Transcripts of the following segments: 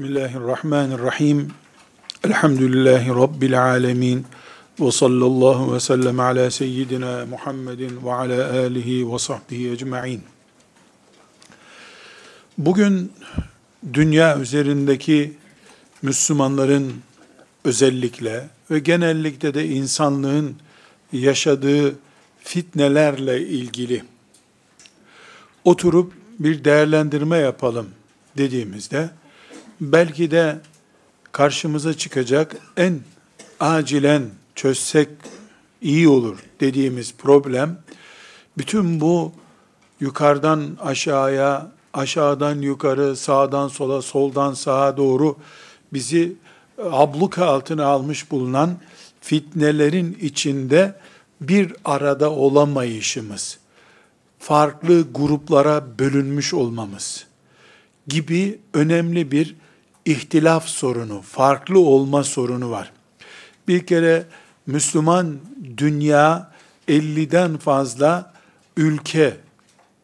Bismillahirrahmanirrahim. Elhamdülillahi Rabbil alemin. Ve sallallahu ve sellem ala seyyidina Muhammedin ve ala alihi ve sahbihi ecma'in. Bugün dünya üzerindeki Müslümanların özellikle ve genellikle de insanlığın yaşadığı fitnelerle ilgili oturup bir değerlendirme yapalım dediğimizde belki de karşımıza çıkacak en acilen çözsek iyi olur dediğimiz problem bütün bu yukarıdan aşağıya, aşağıdan yukarı, sağdan sola, soldan sağa doğru bizi abluka altına almış bulunan fitnelerin içinde bir arada olamayışımız, farklı gruplara bölünmüş olmamız gibi önemli bir ihtilaf sorunu, farklı olma sorunu var. Bir kere Müslüman dünya 50'den fazla ülke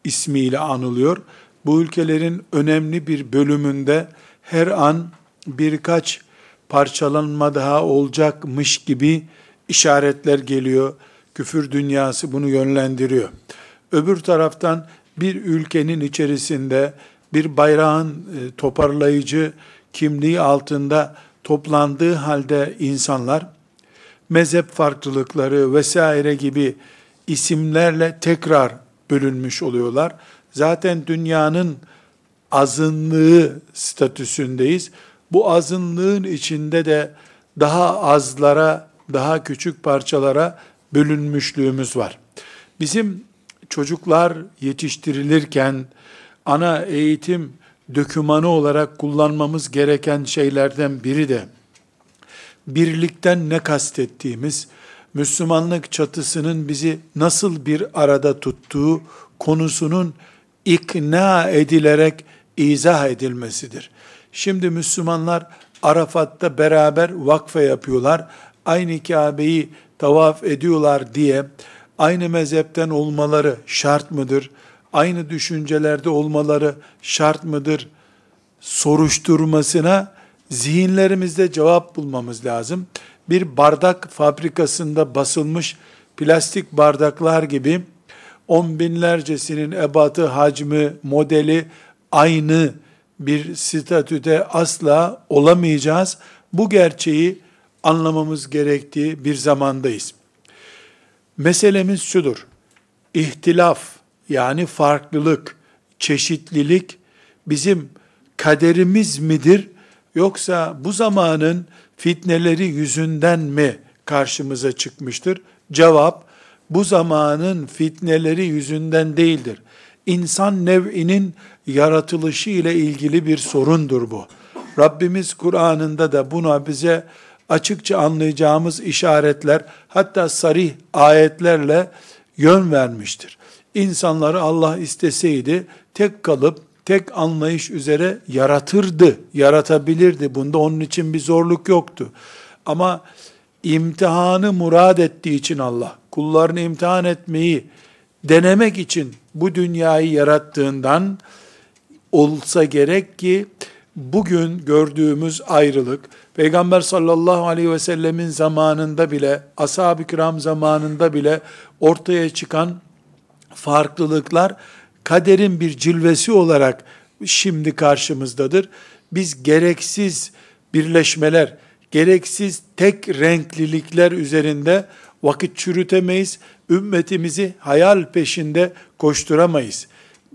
ismiyle anılıyor. Bu ülkelerin önemli bir bölümünde her an birkaç parçalanma daha olacakmış gibi işaretler geliyor. Küfür dünyası bunu yönlendiriyor. Öbür taraftan bir ülkenin içerisinde bir bayrağın e, toparlayıcı kimliği altında toplandığı halde insanlar mezhep farklılıkları vesaire gibi isimlerle tekrar bölünmüş oluyorlar. Zaten dünyanın azınlığı statüsündeyiz. Bu azınlığın içinde de daha azlara, daha küçük parçalara bölünmüşlüğümüz var. Bizim çocuklar yetiştirilirken ana eğitim dökümanı olarak kullanmamız gereken şeylerden biri de birlikten ne kastettiğimiz, Müslümanlık çatısının bizi nasıl bir arada tuttuğu konusunun ikna edilerek izah edilmesidir. Şimdi Müslümanlar Arafat'ta beraber vakfe yapıyorlar. Aynı Kabe'yi tavaf ediyorlar diye aynı mezhepten olmaları şart mıdır? Aynı düşüncelerde olmaları şart mıdır soruşturmasına zihinlerimizde cevap bulmamız lazım. Bir bardak fabrikasında basılmış plastik bardaklar gibi on binlercesinin ebatı, hacmi, modeli aynı bir statüde asla olamayacağız. Bu gerçeği anlamamız gerektiği bir zamandayız. Meselemiz şudur. İhtilaf, yani farklılık, çeşitlilik bizim kaderimiz midir? Yoksa bu zamanın fitneleri yüzünden mi karşımıza çıkmıştır? Cevap, bu zamanın fitneleri yüzünden değildir. İnsan nev'inin yaratılışı ile ilgili bir sorundur bu. Rabbimiz Kur'an'ında da buna bize açıkça anlayacağımız işaretler, hatta sarih ayetlerle yön vermiştir insanları Allah isteseydi tek kalıp tek anlayış üzere yaratırdı, yaratabilirdi. Bunda onun için bir zorluk yoktu. Ama imtihanı murad ettiği için Allah, kullarını imtihan etmeyi denemek için bu dünyayı yarattığından olsa gerek ki bugün gördüğümüz ayrılık, Peygamber sallallahu aleyhi ve sellemin zamanında bile, ashab-ı kiram zamanında bile ortaya çıkan farklılıklar kaderin bir cilvesi olarak şimdi karşımızdadır. Biz gereksiz birleşmeler, gereksiz tek renklilikler üzerinde vakit çürütemeyiz. Ümmetimizi hayal peşinde koşturamayız.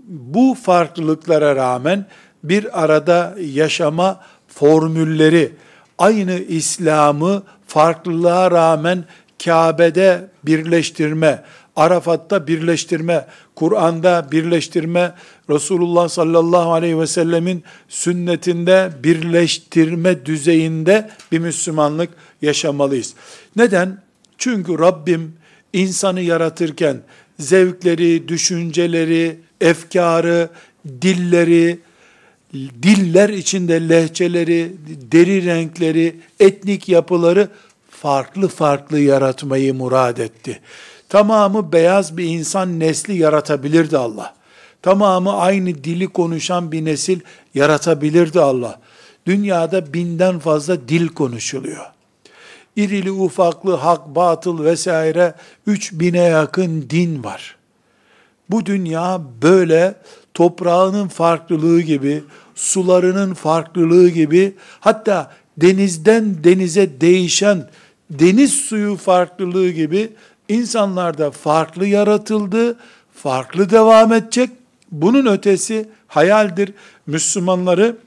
Bu farklılıklara rağmen bir arada yaşama formülleri, aynı İslam'ı farklılığa rağmen Kabe'de birleştirme, Arafat'ta birleştirme, Kur'an'da birleştirme, Resulullah sallallahu aleyhi ve sellemin sünnetinde birleştirme düzeyinde bir Müslümanlık yaşamalıyız. Neden? Çünkü Rabbim insanı yaratırken zevkleri, düşünceleri, efkarı, dilleri, diller içinde lehçeleri, deri renkleri, etnik yapıları farklı farklı yaratmayı murad etti. Tamamı beyaz bir insan nesli yaratabilirdi Allah. Tamamı aynı dili konuşan bir nesil yaratabilirdi Allah. dünyada binden fazla dil konuşuluyor. İrili ufaklı hak, batıl vesaire üç bine yakın din var. Bu dünya böyle toprağının farklılığı gibi, sularının farklılığı gibi, hatta denizden denize değişen deniz suyu farklılığı gibi insanlar da farklı yaratıldı, farklı devam edecek. Bunun ötesi hayaldir. Müslümanları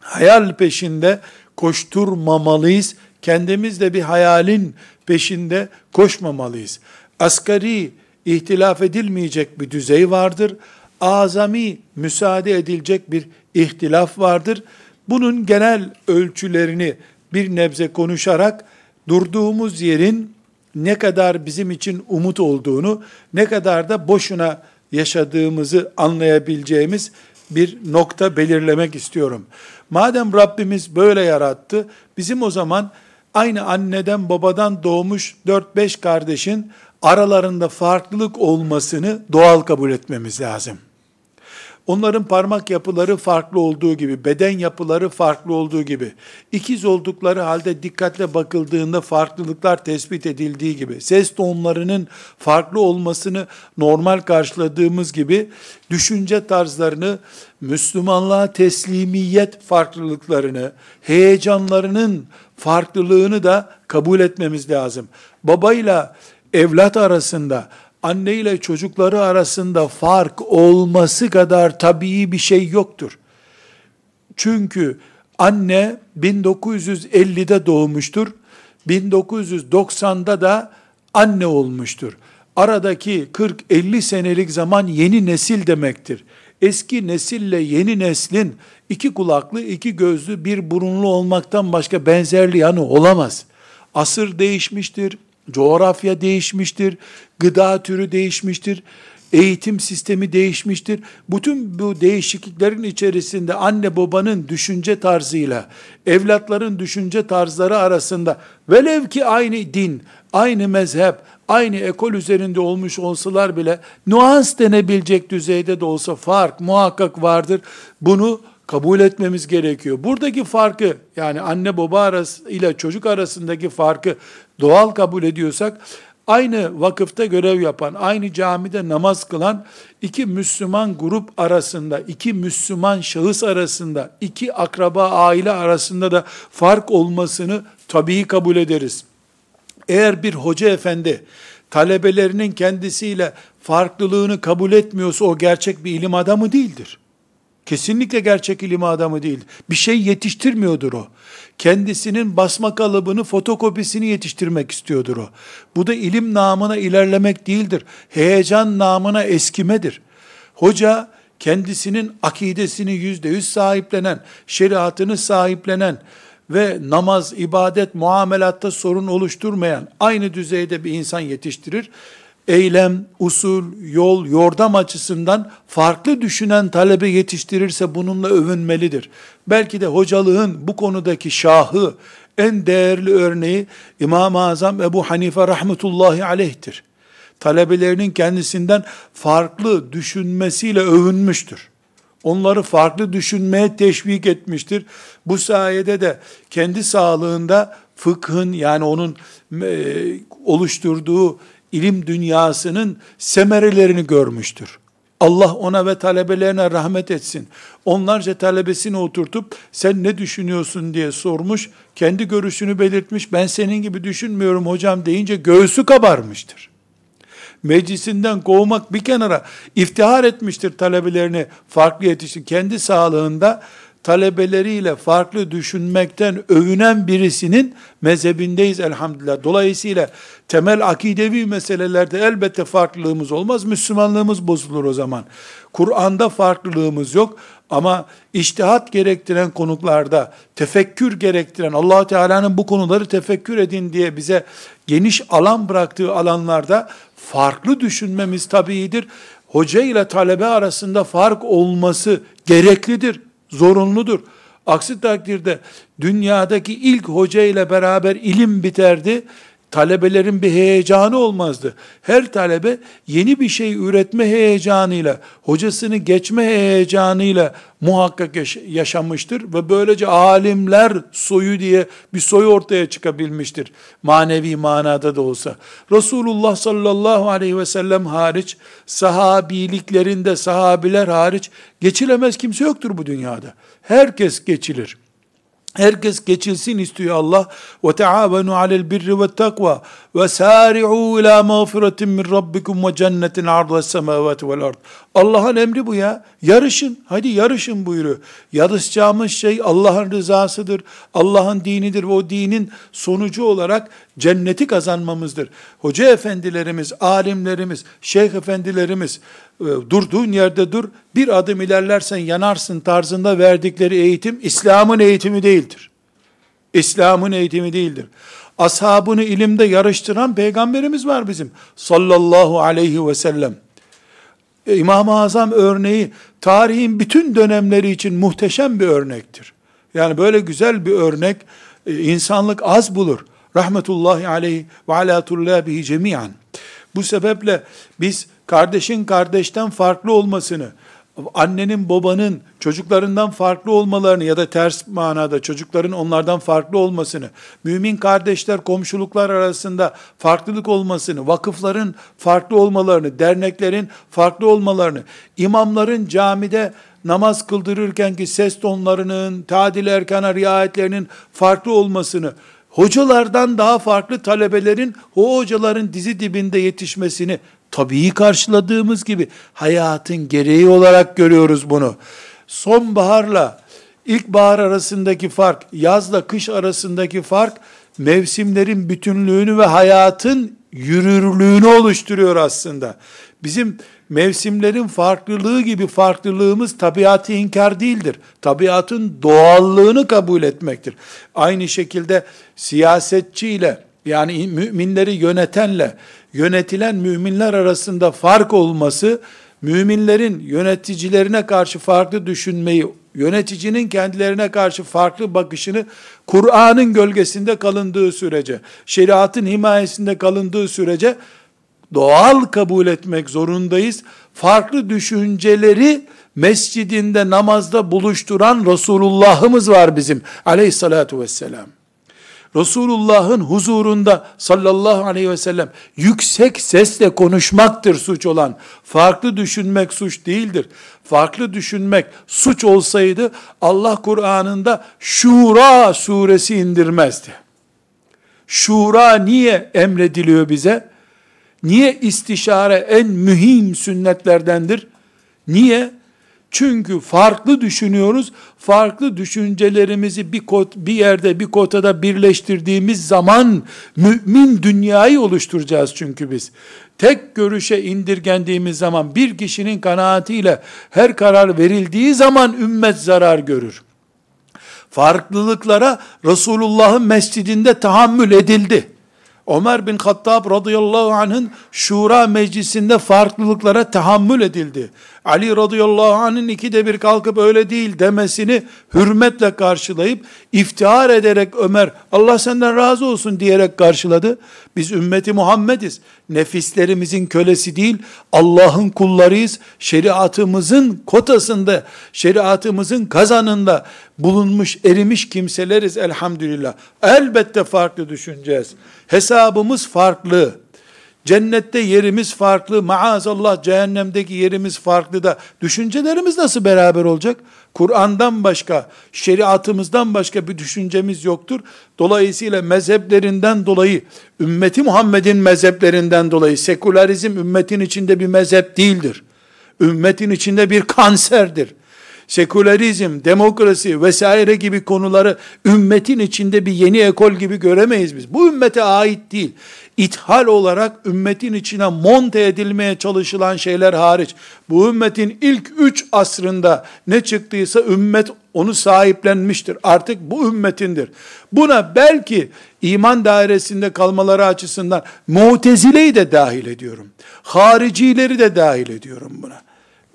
hayal peşinde koşturmamalıyız. Kendimiz de bir hayalin peşinde koşmamalıyız. Asgari ihtilaf edilmeyecek bir düzey vardır. Azami müsaade edilecek bir ihtilaf vardır. Bunun genel ölçülerini bir nebze konuşarak durduğumuz yerin ne kadar bizim için umut olduğunu, ne kadar da boşuna yaşadığımızı anlayabileceğimiz bir nokta belirlemek istiyorum. Madem Rabbimiz böyle yarattı, bizim o zaman aynı anneden babadan doğmuş 4-5 kardeşin aralarında farklılık olmasını doğal kabul etmemiz lazım. Onların parmak yapıları farklı olduğu gibi, beden yapıları farklı olduğu gibi, ikiz oldukları halde dikkatle bakıldığında farklılıklar tespit edildiği gibi, ses tonlarının farklı olmasını normal karşıladığımız gibi, düşünce tarzlarını, Müslümanlığa teslimiyet farklılıklarını, heyecanlarının farklılığını da kabul etmemiz lazım. Babayla evlat arasında, anne ile çocukları arasında fark olması kadar tabii bir şey yoktur. Çünkü anne 1950'de doğmuştur. 1990'da da anne olmuştur. Aradaki 40-50 senelik zaman yeni nesil demektir. Eski nesille yeni neslin iki kulaklı, iki gözlü, bir burunlu olmaktan başka benzerliği yanı olamaz. Asır değişmiştir, coğrafya değişmiştir, gıda türü değişmiştir, eğitim sistemi değişmiştir. Bütün bu değişikliklerin içerisinde anne babanın düşünce tarzıyla evlatların düşünce tarzları arasında velev ki aynı din, aynı mezhep, aynı ekol üzerinde olmuş olsalar bile nuans denebilecek düzeyde de olsa fark muhakkak vardır. Bunu kabul etmemiz gerekiyor. Buradaki farkı yani anne baba arası ile çocuk arasındaki farkı doğal kabul ediyorsak aynı vakıfta görev yapan, aynı camide namaz kılan iki Müslüman grup arasında, iki Müslüman şahıs arasında, iki akraba aile arasında da fark olmasını tabii kabul ederiz. Eğer bir hoca efendi talebelerinin kendisiyle farklılığını kabul etmiyorsa o gerçek bir ilim adamı değildir. Kesinlikle gerçek ilim adamı değil. Bir şey yetiştirmiyordur o. Kendisinin basma kalıbını, fotokopisini yetiştirmek istiyordur o. Bu da ilim namına ilerlemek değildir. Heyecan namına eskimedir. Hoca kendisinin akidesini yüzde yüz sahiplenen, şeriatını sahiplenen ve namaz, ibadet, muamelatta sorun oluşturmayan aynı düzeyde bir insan yetiştirir eylem, usul, yol, yordam açısından farklı düşünen talebe yetiştirirse bununla övünmelidir. Belki de hocalığın bu konudaki şahı, en değerli örneği İmam-ı Azam Ebu Hanife rahmetullahi aleyhtir. Talebelerinin kendisinden farklı düşünmesiyle övünmüştür. Onları farklı düşünmeye teşvik etmiştir. Bu sayede de kendi sağlığında fıkhın yani onun e, oluşturduğu ilim dünyasının semerelerini görmüştür. Allah ona ve talebelerine rahmet etsin. Onlarca talebesini oturtup sen ne düşünüyorsun diye sormuş. Kendi görüşünü belirtmiş. Ben senin gibi düşünmüyorum hocam deyince göğsü kabarmıştır. Meclisinden kovmak bir kenara iftihar etmiştir talebelerini farklı yetişti. Kendi sağlığında talebeleriyle farklı düşünmekten övünen birisinin mezhebindeyiz elhamdülillah. Dolayısıyla temel akidevi meselelerde elbette farklılığımız olmaz. Müslümanlığımız bozulur o zaman. Kur'an'da farklılığımız yok ama iştihat gerektiren konuklarda, tefekkür gerektiren, allah Teala'nın bu konuları tefekkür edin diye bize geniş alan bıraktığı alanlarda farklı düşünmemiz tabiidir. Hoca ile talebe arasında fark olması gereklidir zorunludur. Aksi takdirde dünyadaki ilk hoca ile beraber ilim biterdi. Talebelerin bir heyecanı olmazdı. Her talebe yeni bir şey üretme heyecanıyla, hocasını geçme heyecanıyla muhakkak yaşamıştır ve böylece alimler soyu diye bir soy ortaya çıkabilmiştir. Manevi manada da olsa. Resulullah sallallahu aleyhi ve sellem hariç, sahabiliklerinde sahabiler hariç geçilemez kimse yoktur bu dünyada. Herkes geçilir. Herkes geçilsin istiyor Allah. Ve taavenu alel birri ve takva ve sari'u ila mağfiretin min rabbikum ve cennetin ardı semavati vel ard. Allah'ın emri bu ya. Yarışın. Hadi yarışın buyuruyor. Yarışacağımız şey Allah'ın rızasıdır. Allah'ın dinidir ve o dinin sonucu olarak cenneti kazanmamızdır. Hoca efendilerimiz, alimlerimiz, şeyh efendilerimiz e, durduğun yerde dur, bir adım ilerlersen yanarsın tarzında verdikleri eğitim İslam'ın eğitimi değildir. İslam'ın eğitimi değildir. Ashabını ilimde yarıştıran peygamberimiz var bizim sallallahu aleyhi ve sellem. E, İmam-ı Azam örneği tarihin bütün dönemleri için muhteşem bir örnektir. Yani böyle güzel bir örnek e, insanlık az bulur. Rahmetullahi aleyhi ve ala tullabihi cemiyan. Bu sebeple biz kardeşin kardeşten farklı olmasını, annenin babanın çocuklarından farklı olmalarını ya da ters manada çocukların onlardan farklı olmasını, mümin kardeşler komşuluklar arasında farklılık olmasını, vakıfların farklı olmalarını, derneklerin farklı olmalarını, imamların camide namaz kıldırırken ki ses tonlarının, tadil erkana riayetlerinin farklı olmasını, hocalardan daha farklı talebelerin o hocaların dizi dibinde yetişmesini tabii karşıladığımız gibi hayatın gereği olarak görüyoruz bunu. Sonbaharla ilkbahar arasındaki fark, yazla kış arasındaki fark mevsimlerin bütünlüğünü ve hayatın yürürlüğünü oluşturuyor aslında. Bizim mevsimlerin farklılığı gibi farklılığımız tabiatı inkar değildir. Tabiatın doğallığını kabul etmektir. Aynı şekilde siyasetçiyle yani müminleri yönetenle yönetilen müminler arasında fark olması, müminlerin yöneticilerine karşı farklı düşünmeyi, yöneticinin kendilerine karşı farklı bakışını Kur'an'ın gölgesinde kalındığı sürece, şeriatın himayesinde kalındığı sürece doğal kabul etmek zorundayız. Farklı düşünceleri mescidinde namazda buluşturan Resulullah'ımız var bizim aleyhissalatu vesselam. Resulullah'ın huzurunda sallallahu aleyhi ve sellem yüksek sesle konuşmaktır suç olan. Farklı düşünmek suç değildir. Farklı düşünmek suç olsaydı Allah Kur'an'ında Şura suresi indirmezdi. Şura niye emrediliyor bize? Niye istişare en mühim sünnetlerdendir? Niye? Çünkü farklı düşünüyoruz. Farklı düşüncelerimizi bir kot, bir yerde, bir kotada birleştirdiğimiz zaman mümin dünyayı oluşturacağız çünkü biz. Tek görüşe indirgendiğimiz zaman bir kişinin kanaatiyle her karar verildiği zaman ümmet zarar görür. Farklılıklara Resulullah'ın mescidinde tahammül edildi. Ömer bin Hattab radıyallahu anh'ın şura meclisinde farklılıklara tahammül edildi. Ali radıyallahu anh'ın ikide bir kalkıp öyle değil demesini hürmetle karşılayıp iftihar ederek Ömer Allah senden razı olsun diyerek karşıladı. Biz ümmeti Muhammediz. Nefislerimizin kölesi değil Allah'ın kullarıyız. Şeriatımızın kotasında, şeriatımızın kazanında bulunmuş, erimiş kimseleriz elhamdülillah. Elbette farklı düşüneceğiz. Hesabımız farklı. Cennette yerimiz farklı, maazallah cehennemdeki yerimiz farklı da düşüncelerimiz nasıl beraber olacak? Kur'an'dan başka, şeriatımızdan başka bir düşüncemiz yoktur. Dolayısıyla mezheplerinden dolayı, ümmeti Muhammed'in mezheplerinden dolayı, sekülerizm ümmetin içinde bir mezhep değildir. Ümmetin içinde bir kanserdir sekülerizm, demokrasi vesaire gibi konuları ümmetin içinde bir yeni ekol gibi göremeyiz biz. Bu ümmete ait değil. İthal olarak ümmetin içine monte edilmeye çalışılan şeyler hariç, bu ümmetin ilk üç asrında ne çıktıysa ümmet onu sahiplenmiştir. Artık bu ümmetindir. Buna belki iman dairesinde kalmaları açısından mutezileyi de dahil ediyorum. Haricileri de dahil ediyorum buna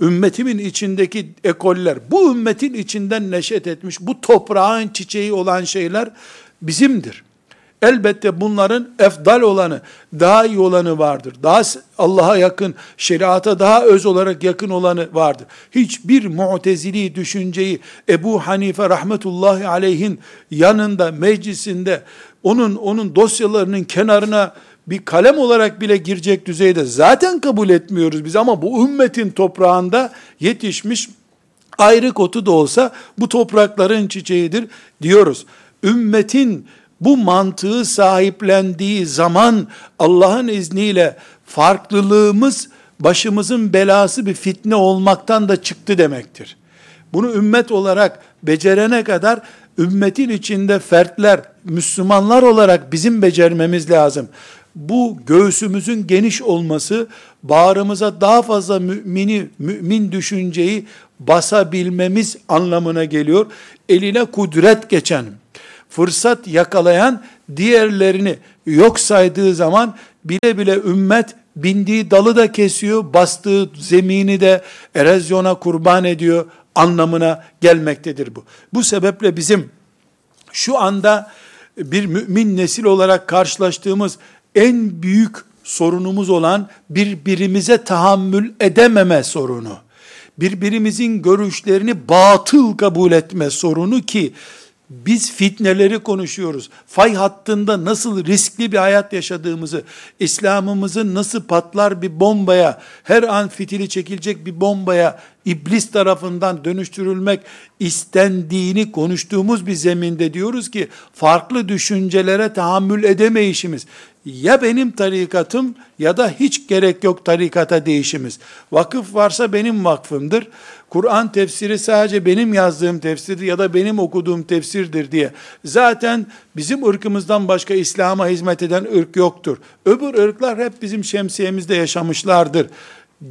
ümmetimin içindeki ekoller, bu ümmetin içinden neşet etmiş, bu toprağın çiçeği olan şeyler bizimdir. Elbette bunların efdal olanı, daha iyi olanı vardır. Daha Allah'a yakın, şeriata daha öz olarak yakın olanı vardır. Hiçbir mu'tezili düşünceyi Ebu Hanife rahmetullahi aleyhin yanında, meclisinde, onun onun dosyalarının kenarına bir kalem olarak bile girecek düzeyde zaten kabul etmiyoruz biz ama bu ümmetin toprağında yetişmiş ayrı kotu da olsa bu toprakların çiçeğidir diyoruz. Ümmetin bu mantığı sahiplendiği zaman Allah'ın izniyle farklılığımız başımızın belası bir fitne olmaktan da çıktı demektir. Bunu ümmet olarak becerene kadar ümmetin içinde fertler, Müslümanlar olarak bizim becermemiz lazım. Bu göğsümüzün geniş olması, bağrımıza daha fazla mümini, mümin düşünceyi basabilmemiz anlamına geliyor. Eline kudret geçen, fırsat yakalayan, diğerlerini yok saydığı zaman bile bile ümmet bindiği dalı da kesiyor, bastığı zemini de erozyona kurban ediyor anlamına gelmektedir bu. Bu sebeple bizim şu anda bir mümin nesil olarak karşılaştığımız en büyük sorunumuz olan birbirimize tahammül edememe sorunu. Birbirimizin görüşlerini batıl kabul etme sorunu ki biz fitneleri konuşuyoruz. Fay hattında nasıl riskli bir hayat yaşadığımızı, İslam'ımızın nasıl patlar bir bombaya, her an fitili çekilecek bir bombaya iblis tarafından dönüştürülmek istendiğini konuştuğumuz bir zeminde diyoruz ki farklı düşüncelere tahammül edemeyişimiz ya benim tarikatım ya da hiç gerek yok tarikata değişimiz. Vakıf varsa benim vakfımdır. Kur'an tefsiri sadece benim yazdığım tefsirdir ya da benim okuduğum tefsirdir diye. Zaten bizim ırkımızdan başka İslam'a hizmet eden ırk yoktur. Öbür ırklar hep bizim şemsiyemizde yaşamışlardır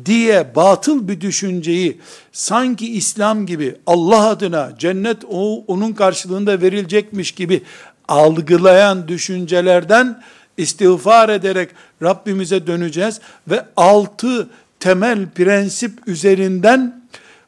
diye batıl bir düşünceyi sanki İslam gibi Allah adına cennet o, onun karşılığında verilecekmiş gibi algılayan düşüncelerden istiğfar ederek Rabbimize döneceğiz ve altı temel prensip üzerinden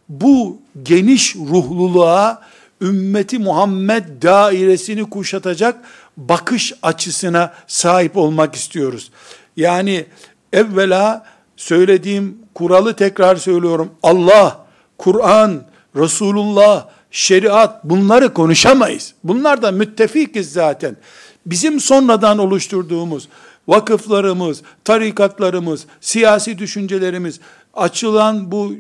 bu geniş ruhluluğa ümmeti Muhammed dairesini kuşatacak bakış açısına sahip olmak istiyoruz. Yani evvela söylediğim kuralı tekrar söylüyorum. Allah, Kur'an, Resulullah, şeriat bunları konuşamayız. Bunlar da müttefikiz zaten. Bizim sonradan oluşturduğumuz vakıflarımız, tarikatlarımız, siyasi düşüncelerimiz, açılan bu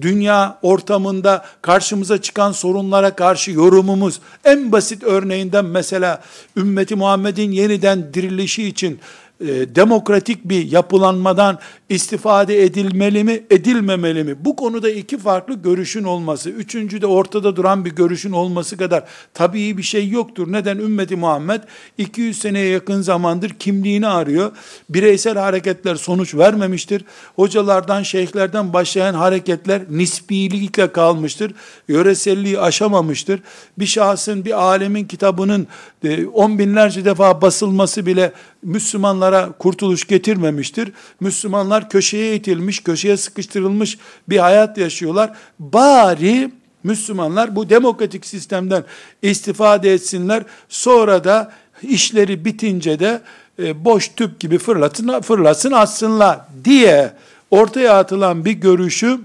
dünya ortamında karşımıza çıkan sorunlara karşı yorumumuz, en basit örneğinden mesela ümmeti Muhammed'in yeniden dirilişi için e, demokratik bir yapılanmadan istifade edilmeli mi, edilmemeli mi? Bu konuda iki farklı görüşün olması, üçüncü de ortada duran bir görüşün olması kadar tabii bir şey yoktur. Neden? Ümmeti Muhammed 200 seneye yakın zamandır kimliğini arıyor. Bireysel hareketler sonuç vermemiştir. Hocalardan, şeyhlerden başlayan hareketler nisbilikle kalmıştır. Yöreselliği aşamamıştır. Bir şahsın, bir alemin kitabının e, on binlerce defa basılması bile Müslümanlara kurtuluş getirmemiştir. Müslümanlar köşeye itilmiş, köşeye sıkıştırılmış bir hayat yaşıyorlar. Bari Müslümanlar bu demokratik sistemden istifade etsinler. Sonra da işleri bitince de e, boş tüp gibi fırlatın, fırlasın atsınlar diye ortaya atılan bir görüşü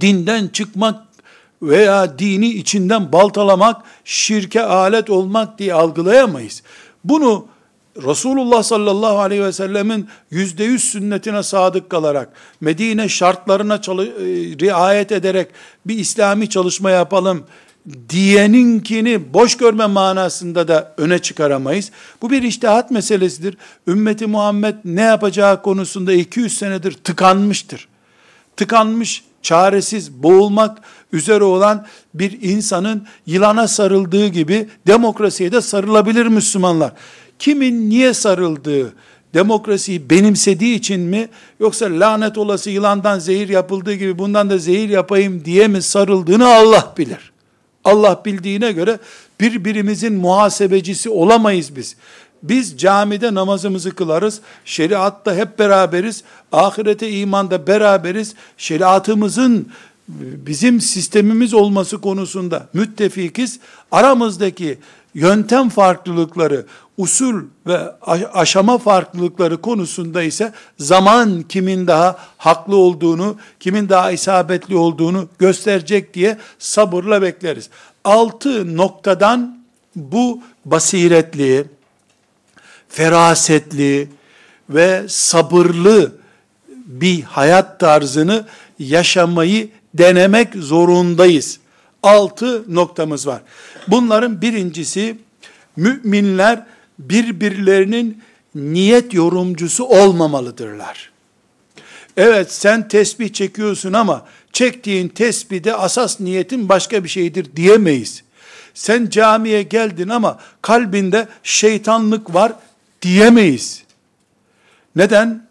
dinden çıkmak veya dini içinden baltalamak, şirke alet olmak diye algılayamayız. Bunu Resulullah sallallahu aleyhi ve sellemin yüzde yüz sünnetine sadık kalarak, Medine şartlarına çalı, e, riayet ederek bir İslami çalışma yapalım diyeninkini boş görme manasında da öne çıkaramayız. Bu bir iştihat meselesidir. Ümmeti Muhammed ne yapacağı konusunda 200 senedir tıkanmıştır. Tıkanmış, çaresiz, boğulmak üzere olan bir insanın yılana sarıldığı gibi demokrasiye de sarılabilir Müslümanlar kimin niye sarıldığı, demokrasiyi benimsediği için mi, yoksa lanet olası yılandan zehir yapıldığı gibi bundan da zehir yapayım diye mi sarıldığını Allah bilir. Allah bildiğine göre birbirimizin muhasebecisi olamayız biz. Biz camide namazımızı kılarız, şeriatta hep beraberiz, ahirete imanda beraberiz, şeriatımızın bizim sistemimiz olması konusunda müttefikiz. Aramızdaki yöntem farklılıkları, usul ve aşama farklılıkları konusunda ise zaman kimin daha haklı olduğunu, kimin daha isabetli olduğunu gösterecek diye sabırla bekleriz. Altı noktadan bu basiretli, ferasetli ve sabırlı bir hayat tarzını yaşamayı denemek zorundayız. Altı noktamız var. Bunların birincisi müminler birbirlerinin niyet yorumcusu olmamalıdırlar. Evet sen tesbih çekiyorsun ama çektiğin tesbihde asas niyetin başka bir şeydir diyemeyiz. Sen camiye geldin ama kalbinde şeytanlık var diyemeyiz. Neden?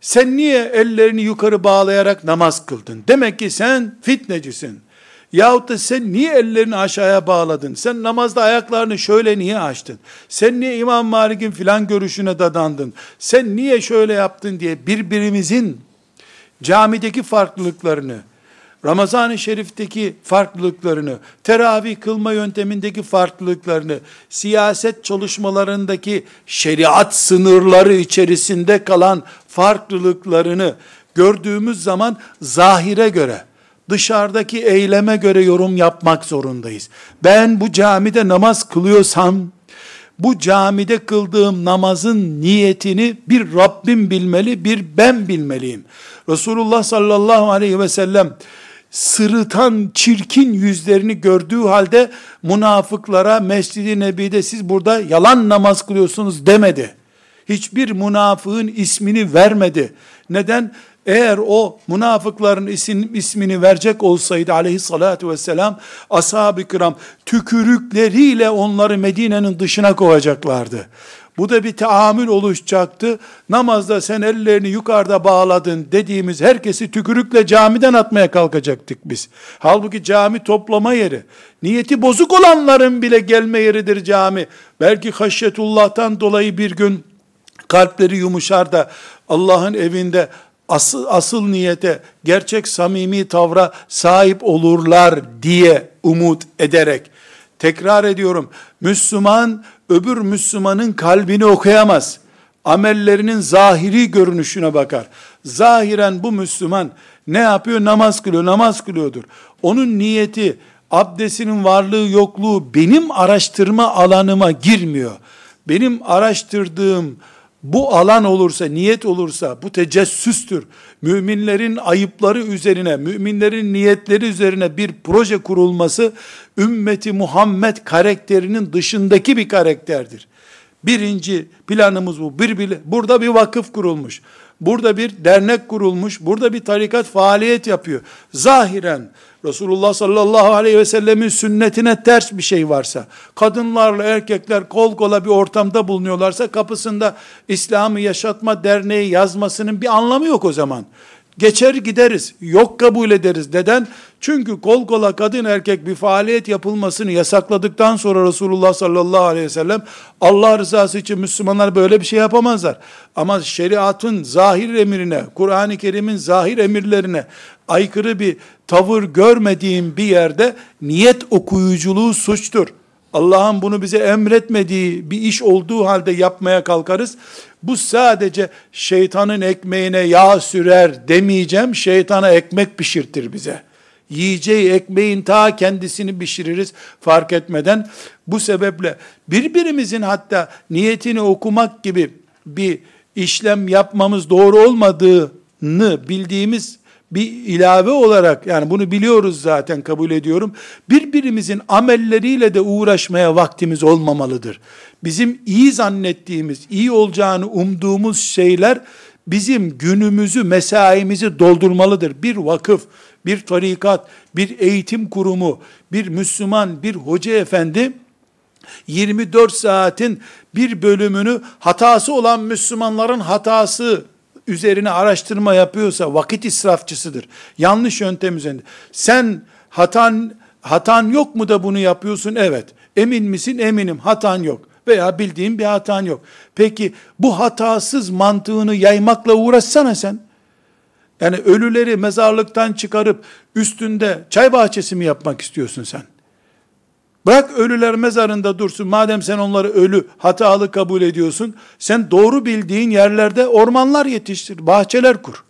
Sen niye ellerini yukarı bağlayarak namaz kıldın? Demek ki sen fitnecisin. Yahut da sen niye ellerini aşağıya bağladın? Sen namazda ayaklarını şöyle niye açtın? Sen niye İmam Malik'in filan görüşüne dadandın? Sen niye şöyle yaptın diye birbirimizin camideki farklılıklarını, Ramazan-ı Şerif'teki farklılıklarını, teravih kılma yöntemindeki farklılıklarını, siyaset çalışmalarındaki şeriat sınırları içerisinde kalan farklılıklarını gördüğümüz zaman zahire göre, dışarıdaki eyleme göre yorum yapmak zorundayız. Ben bu camide namaz kılıyorsam, bu camide kıldığım namazın niyetini bir Rabbim bilmeli, bir ben bilmeliyim. Resulullah sallallahu aleyhi ve sellem sırıtan çirkin yüzlerini gördüğü halde münafıklara Mescid-i Nebi'de siz burada yalan namaz kılıyorsunuz demedi. Hiçbir münafığın ismini vermedi. Neden? Eğer o münafıkların isim, ismini verecek olsaydı aleyhissalatü vesselam ashab-ı kiram tükürükleriyle onları Medine'nin dışına kovacaklardı. Bu da bir taamül oluşacaktı. Namazda sen ellerini yukarıda bağladın dediğimiz herkesi tükürükle camiden atmaya kalkacaktık biz. Halbuki cami toplama yeri. Niyeti bozuk olanların bile gelme yeridir cami. Belki haşyetullah'tan dolayı bir gün kalpleri yumuşar da Allah'ın evinde asıl, asıl niyete, gerçek samimi tavra sahip olurlar diye umut ederek, tekrar ediyorum, Müslüman öbür Müslümanın kalbini okuyamaz. Amellerinin zahiri görünüşüne bakar. Zahiren bu Müslüman ne yapıyor? Namaz kılıyor, namaz kılıyordur. Onun niyeti, abdestinin varlığı yokluğu benim araştırma alanıma girmiyor. Benim araştırdığım bu alan olursa, niyet olursa bu tecessüstür. Müminlerin ayıpları üzerine, müminlerin niyetleri üzerine bir proje kurulması ümmeti Muhammed karakterinin dışındaki bir karakterdir. Birinci planımız bu. Bir, bir, burada bir vakıf kurulmuş. Burada bir dernek kurulmuş. Burada bir tarikat faaliyet yapıyor. Zahiren Resulullah sallallahu aleyhi ve sellemin sünnetine ters bir şey varsa, kadınlarla erkekler kol kola bir ortamda bulunuyorlarsa kapısında İslam'ı yaşatma derneği yazmasının bir anlamı yok o zaman. Geçer gideriz. Yok kabul ederiz. Neden? Çünkü kol kola kadın erkek bir faaliyet yapılmasını yasakladıktan sonra Resulullah sallallahu aleyhi ve sellem Allah rızası için Müslümanlar böyle bir şey yapamazlar. Ama şeriatın zahir emrine, Kur'an-ı Kerim'in zahir emirlerine aykırı bir tavır görmediğim bir yerde niyet okuyuculuğu suçtur. Allah'ın bunu bize emretmediği bir iş olduğu halde yapmaya kalkarız. Bu sadece şeytanın ekmeğine yağ sürer demeyeceğim. Şeytana ekmek pişirtir bize. Yiyeceği ekmeğin ta kendisini pişiririz fark etmeden. Bu sebeple birbirimizin hatta niyetini okumak gibi bir işlem yapmamız doğru olmadığını bildiğimiz bir ilave olarak yani bunu biliyoruz zaten kabul ediyorum. Birbirimizin amelleriyle de uğraşmaya vaktimiz olmamalıdır. Bizim iyi zannettiğimiz, iyi olacağını umduğumuz şeyler bizim günümüzü, mesaimizi doldurmalıdır. Bir vakıf, bir tarikat, bir eğitim kurumu, bir Müslüman, bir hoca efendi 24 saatin bir bölümünü hatası olan Müslümanların hatası üzerine araştırma yapıyorsa vakit israfçısıdır. Yanlış yöntem üzerinde. Sen hatan hatan yok mu da bunu yapıyorsun? Evet. Emin misin? Eminim. Hatan yok. Veya bildiğin bir hatan yok. Peki bu hatasız mantığını yaymakla uğraşsana sen. Yani ölüleri mezarlıktan çıkarıp üstünde çay bahçesi mi yapmak istiyorsun sen? Bırak ölüler mezarında dursun. Madem sen onları ölü, hatalı kabul ediyorsun, sen doğru bildiğin yerlerde ormanlar yetiştir, bahçeler kur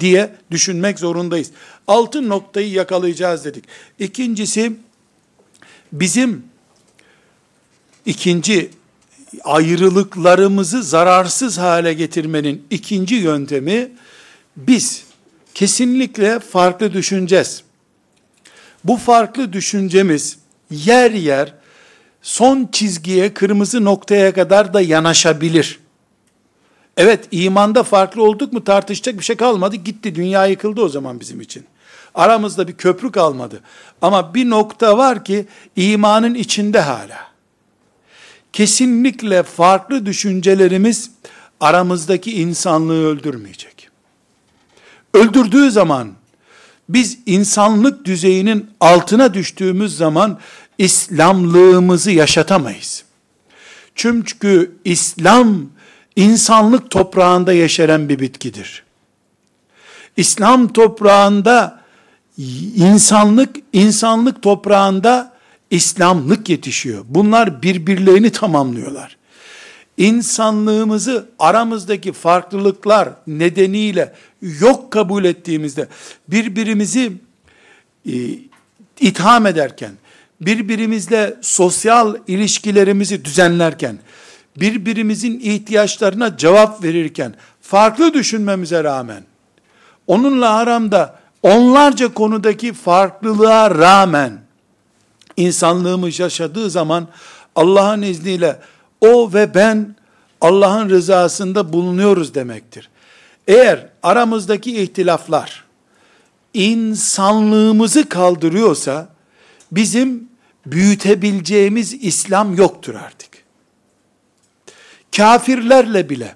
diye düşünmek zorundayız. Altın noktayı yakalayacağız dedik. İkincisi bizim ikinci ayrılıklarımızı zararsız hale getirmenin ikinci yöntemi biz kesinlikle farklı düşüneceğiz. Bu farklı düşüncemiz yer yer son çizgiye, kırmızı noktaya kadar da yanaşabilir. Evet, imanda farklı olduk mu tartışacak bir şey kalmadı. Gitti, dünya yıkıldı o zaman bizim için. Aramızda bir köprü kalmadı. Ama bir nokta var ki imanın içinde hala. Kesinlikle farklı düşüncelerimiz aramızdaki insanlığı öldürmeyecek. Öldürdüğü zaman biz insanlık düzeyinin altına düştüğümüz zaman İslamlığımızı yaşatamayız. Çünkü İslam insanlık toprağında yeşeren bir bitkidir. İslam toprağında insanlık, insanlık toprağında İslamlık yetişiyor. Bunlar birbirlerini tamamlıyorlar. İnsanlığımızı aramızdaki farklılıklar nedeniyle yok kabul ettiğimizde birbirimizi e, itham ederken, birbirimizle sosyal ilişkilerimizi düzenlerken, birbirimizin ihtiyaçlarına cevap verirken, farklı düşünmemize rağmen, onunla aramda onlarca konudaki farklılığa rağmen, insanlığımız yaşadığı zaman, Allah'ın izniyle o ve ben Allah'ın rızasında bulunuyoruz demektir. Eğer aramızdaki ihtilaflar insanlığımızı kaldırıyorsa bizim büyütebileceğimiz İslam yoktur artık. Kafirlerle bile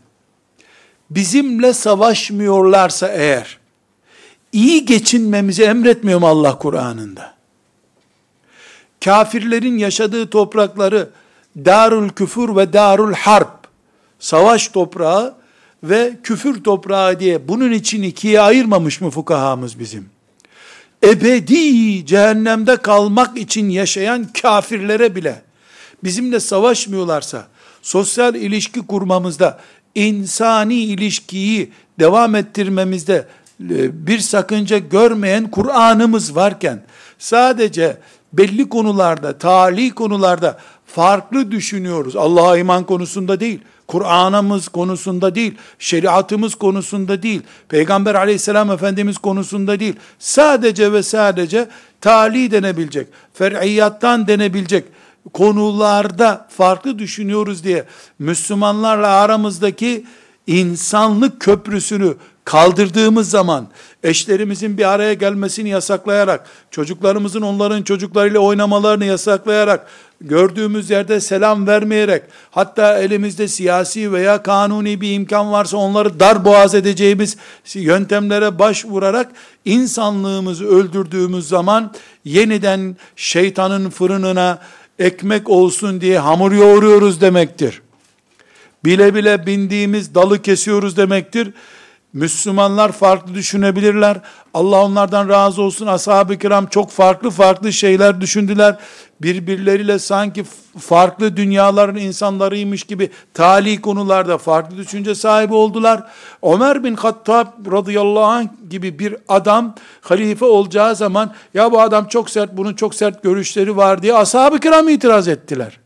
bizimle savaşmıyorlarsa eğer iyi geçinmemizi emretmiyor mu Allah Kur'an'ında? Kafirlerin yaşadığı toprakları darul küfür ve darul harp savaş toprağı ve küfür toprağı diye bunun için ikiye ayırmamış mı fukahamız bizim? Ebedi cehennemde kalmak için yaşayan kafirlere bile bizimle savaşmıyorlarsa, sosyal ilişki kurmamızda, insani ilişkiyi devam ettirmemizde e, bir sakınca görmeyen Kur'an'ımız varken, sadece belli konularda, tali konularda farklı düşünüyoruz. Allah'a iman konusunda değil, Kur'an'ımız konusunda değil, şeriatımız konusunda değil, Peygamber aleyhisselam efendimiz konusunda değil, sadece ve sadece tali denebilecek, fer'iyyattan denebilecek konularda farklı düşünüyoruz diye Müslümanlarla aramızdaki insanlık köprüsünü kaldırdığımız zaman eşlerimizin bir araya gelmesini yasaklayarak, çocuklarımızın onların çocuklarıyla oynamalarını yasaklayarak, gördüğümüz yerde selam vermeyerek, hatta elimizde siyasi veya kanuni bir imkan varsa onları dar boğaz edeceğimiz yöntemlere başvurarak insanlığımızı öldürdüğümüz zaman yeniden şeytanın fırınına ekmek olsun diye hamur yoğuruyoruz demektir. Bile bile bindiğimiz dalı kesiyoruz demektir Müslümanlar farklı düşünebilirler. Allah onlardan razı olsun. Ashab-ı kiram çok farklı farklı şeyler düşündüler. Birbirleriyle sanki farklı dünyaların insanlarıymış gibi tali konularda farklı düşünce sahibi oldular. Ömer bin Hattab radıyallahu anh gibi bir adam halife olacağı zaman ya bu adam çok sert, bunun çok sert görüşleri var diye ashab-ı kiram itiraz ettiler.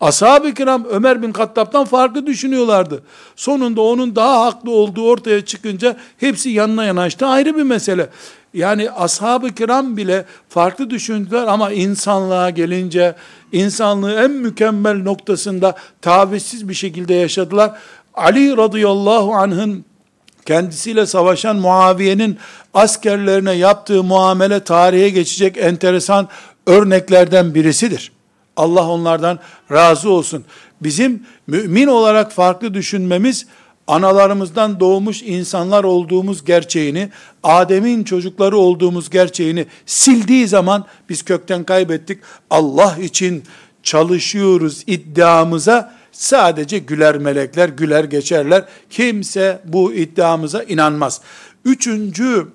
Ashab-ı kiram Ömer bin Kattab'dan farklı düşünüyorlardı. Sonunda onun daha haklı olduğu ortaya çıkınca hepsi yanına yanaştı. Ayrı bir mesele. Yani ashab-ı kiram bile farklı düşündüler ama insanlığa gelince insanlığı en mükemmel noktasında tavizsiz bir şekilde yaşadılar. Ali radıyallahu anh'ın kendisiyle savaşan Muaviye'nin askerlerine yaptığı muamele tarihe geçecek enteresan örneklerden birisidir. Allah onlardan razı olsun. Bizim mümin olarak farklı düşünmemiz, analarımızdan doğmuş insanlar olduğumuz gerçeğini, Adem'in çocukları olduğumuz gerçeğini sildiği zaman biz kökten kaybettik. Allah için çalışıyoruz iddiamıza sadece güler melekler, güler geçerler. Kimse bu iddiamıza inanmaz. Üçüncü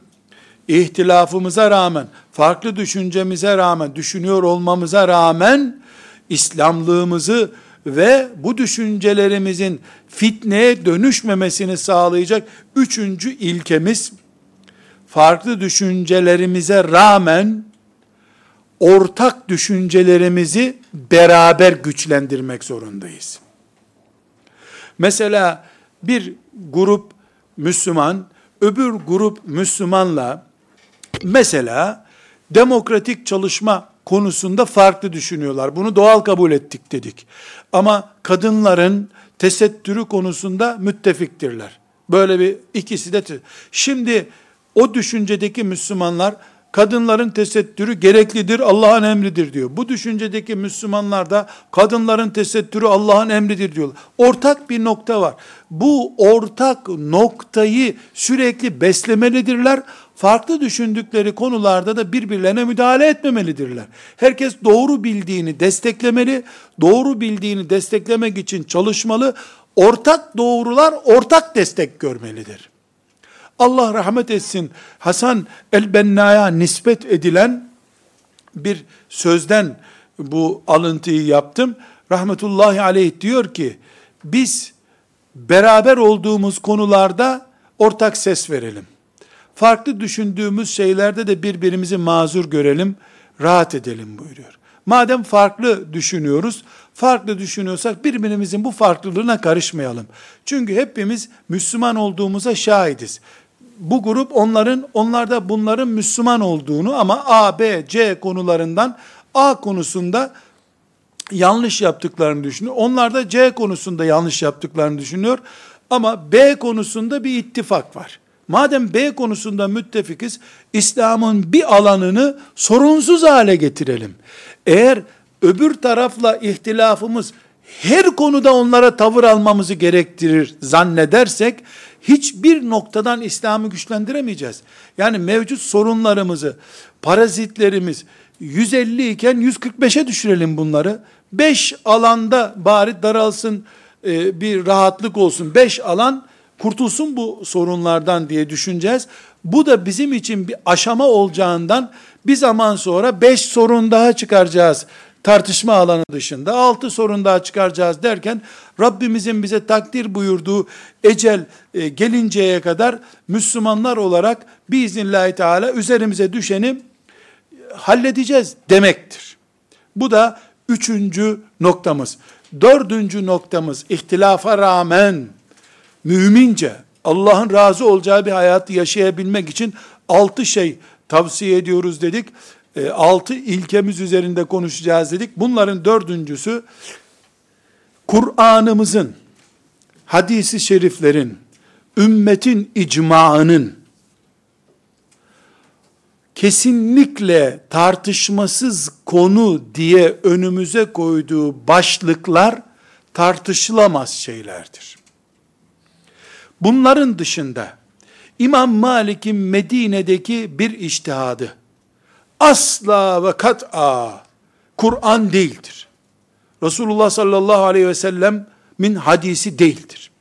ihtilafımıza rağmen farklı düşüncemize rağmen, düşünüyor olmamıza rağmen İslamlığımızı ve bu düşüncelerimizin fitneye dönüşmemesini sağlayacak üçüncü ilkemiz, farklı düşüncelerimize rağmen ortak düşüncelerimizi beraber güçlendirmek zorundayız. Mesela bir grup Müslüman, öbür grup Müslümanla mesela demokratik çalışma konusunda farklı düşünüyorlar. Bunu doğal kabul ettik dedik. Ama kadınların tesettürü konusunda müttefiktirler. Böyle bir ikisi de. Şimdi o düşüncedeki Müslümanlar kadınların tesettürü gereklidir, Allah'ın emridir diyor. Bu düşüncedeki Müslümanlar da kadınların tesettürü Allah'ın emridir diyorlar. Ortak bir nokta var. Bu ortak noktayı sürekli beslemelidirler. Farklı düşündükleri konularda da birbirlerine müdahale etmemelidirler. Herkes doğru bildiğini desteklemeli, doğru bildiğini desteklemek için çalışmalı. Ortak doğrular ortak destek görmelidir. Allah rahmet etsin Hasan el-Benna'ya nispet edilen bir sözden bu alıntıyı yaptım. Rahmetullahi aleyh diyor ki biz beraber olduğumuz konularda ortak ses verelim. Farklı düşündüğümüz şeylerde de birbirimizi mazur görelim, rahat edelim buyuruyor. Madem farklı düşünüyoruz, farklı düşünüyorsak birbirimizin bu farklılığına karışmayalım. Çünkü hepimiz Müslüman olduğumuza şahidiz bu grup onların, onlarda bunların Müslüman olduğunu ama A, B, C konularından A konusunda yanlış yaptıklarını düşünüyor. Onlar da C konusunda yanlış yaptıklarını düşünüyor. Ama B konusunda bir ittifak var. Madem B konusunda müttefikiz, İslam'ın bir alanını sorunsuz hale getirelim. Eğer öbür tarafla ihtilafımız her konuda onlara tavır almamızı gerektirir zannedersek, hiçbir noktadan İslam'ı güçlendiremeyeceğiz. Yani mevcut sorunlarımızı, parazitlerimiz 150 iken 145'e düşürelim bunları. 5 alanda bari daralsın, e, bir rahatlık olsun. 5 alan kurtulsun bu sorunlardan diye düşüneceğiz. Bu da bizim için bir aşama olacağından bir zaman sonra 5 sorun daha çıkaracağız tartışma alanı dışında altı sorun daha çıkaracağız derken Rabbimizin bize takdir buyurduğu ecel e, gelinceye kadar Müslümanlar olarak biiznillahü teala üzerimize düşeni e, halledeceğiz demektir. Bu da üçüncü noktamız. Dördüncü noktamız ihtilafa rağmen mümince Allah'ın razı olacağı bir hayatı yaşayabilmek için altı şey tavsiye ediyoruz dedik e, altı ilkemiz üzerinde konuşacağız dedik. Bunların dördüncüsü Kur'an'ımızın, hadisi şeriflerin, ümmetin icmaının kesinlikle tartışmasız konu diye önümüze koyduğu başlıklar tartışılamaz şeylerdir. Bunların dışında İmam Malik'in Medine'deki bir iştihadı, asla ve kat'a Kur'an değildir. Resulullah sallallahu aleyhi ve sellem min hadisi değildir.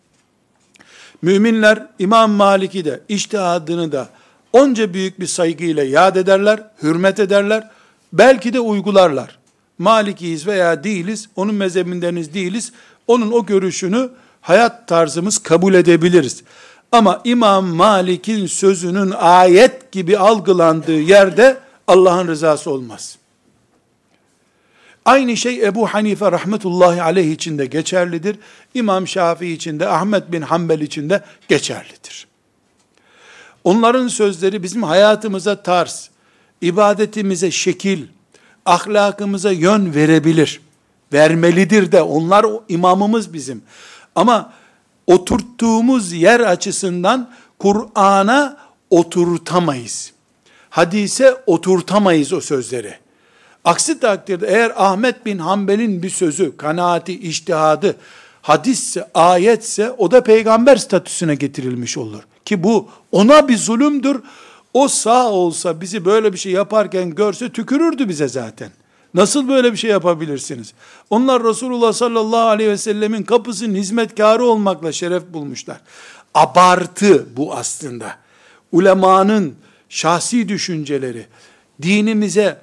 Müminler İmam Malik'i de iştihadını da onca büyük bir saygıyla yad ederler, hürmet ederler, belki de uygularlar. Malikiyiz veya değiliz, onun mezhebindeniz değiliz, onun o görüşünü hayat tarzımız kabul edebiliriz. Ama İmam Malik'in sözünün ayet gibi algılandığı yerde Allah'ın rızası olmaz. Aynı şey Ebu Hanife rahmetullahi aleyh için de geçerlidir. İmam Şafii için de, Ahmet bin Hanbel için de geçerlidir. Onların sözleri bizim hayatımıza tarz, ibadetimize şekil, ahlakımıza yön verebilir. Vermelidir de onlar imamımız bizim. Ama oturttuğumuz yer açısından Kur'an'a oturtamayız hadise oturtamayız o sözleri. Aksi takdirde eğer Ahmet bin Hanbel'in bir sözü, kanaati, iştihadı, hadisse, ayetse o da peygamber statüsüne getirilmiş olur. Ki bu ona bir zulümdür. O sağ olsa bizi böyle bir şey yaparken görse tükürürdü bize zaten. Nasıl böyle bir şey yapabilirsiniz? Onlar Resulullah sallallahu aleyhi ve sellemin kapısının hizmetkarı olmakla şeref bulmuşlar. Abartı bu aslında. Ulemanın şahsi düşünceleri, dinimize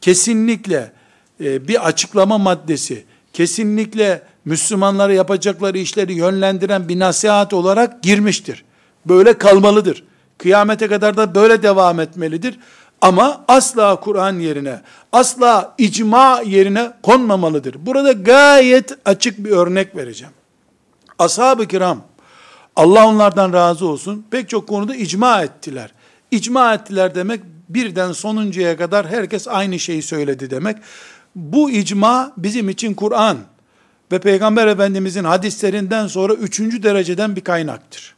kesinlikle e, bir açıklama maddesi, kesinlikle Müslümanlara yapacakları işleri yönlendiren bir nasihat olarak girmiştir. Böyle kalmalıdır. Kıyamete kadar da böyle devam etmelidir. Ama asla Kur'an yerine, asla icma yerine konmamalıdır. Burada gayet açık bir örnek vereceğim. Ashab-ı kiram, Allah onlardan razı olsun, pek çok konuda icma ettiler. İcma ettiler demek, birden sonuncuya kadar herkes aynı şeyi söyledi demek. Bu icma bizim için Kur'an ve Peygamber Efendimizin hadislerinden sonra üçüncü dereceden bir kaynaktır.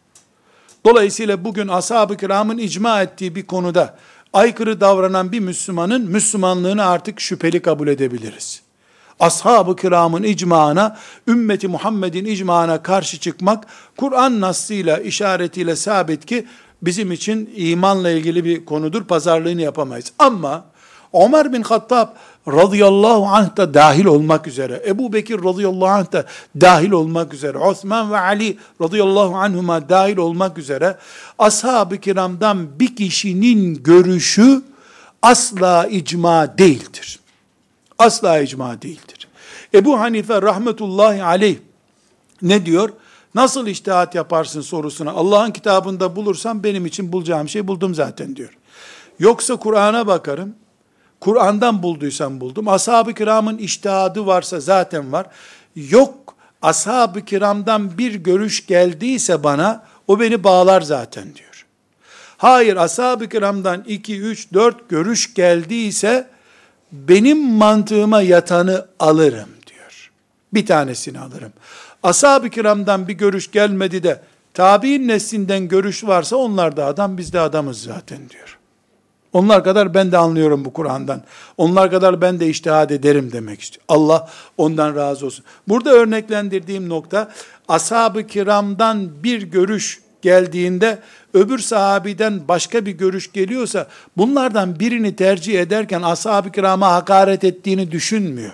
Dolayısıyla bugün ashab-ı kiramın icma ettiği bir konuda aykırı davranan bir Müslümanın Müslümanlığını artık şüpheli kabul edebiliriz. Ashab-ı kiramın icmağına, ümmeti Muhammed'in icmağına karşı çıkmak, Kur'an nasıyla, işaretiyle sabit ki, bizim için imanla ilgili bir konudur, pazarlığını yapamayız. Ama, Ömer bin Hattab radıyallahu anh da dahil olmak üzere, Ebu Bekir radıyallahu anh da dahil olmak üzere, Osman ve Ali radıyallahu anhuma dahil olmak üzere, ashab-ı kiramdan bir kişinin görüşü asla icma değildir. Asla icma değildir. Ebu Hanife rahmetullahi aleyh ne diyor? Nasıl iştihat yaparsın sorusuna Allah'ın kitabında bulursam benim için bulacağım şey buldum zaten diyor. Yoksa Kur'an'a bakarım, Kur'an'dan bulduysam buldum. Ashab-ı kiramın iştihadı varsa zaten var. Yok ashab-ı kiramdan bir görüş geldiyse bana o beni bağlar zaten diyor. Hayır ashab-ı kiramdan iki, üç, dört görüş geldiyse benim mantığıma yatanı alırım diyor. Bir tanesini alırım. Ashab-ı kiramdan bir görüş gelmedi de tabi'in neslinden görüş varsa onlar da adam biz de adamız zaten diyor. Onlar kadar ben de anlıyorum bu Kur'an'dan. Onlar kadar ben de iştihad ederim demek istiyor. Allah ondan razı olsun. Burada örneklendirdiğim nokta ashab-ı kiramdan bir görüş geldiğinde öbür sahabiden başka bir görüş geliyorsa bunlardan birini tercih ederken ashab-ı kirama hakaret ettiğini düşünmüyor.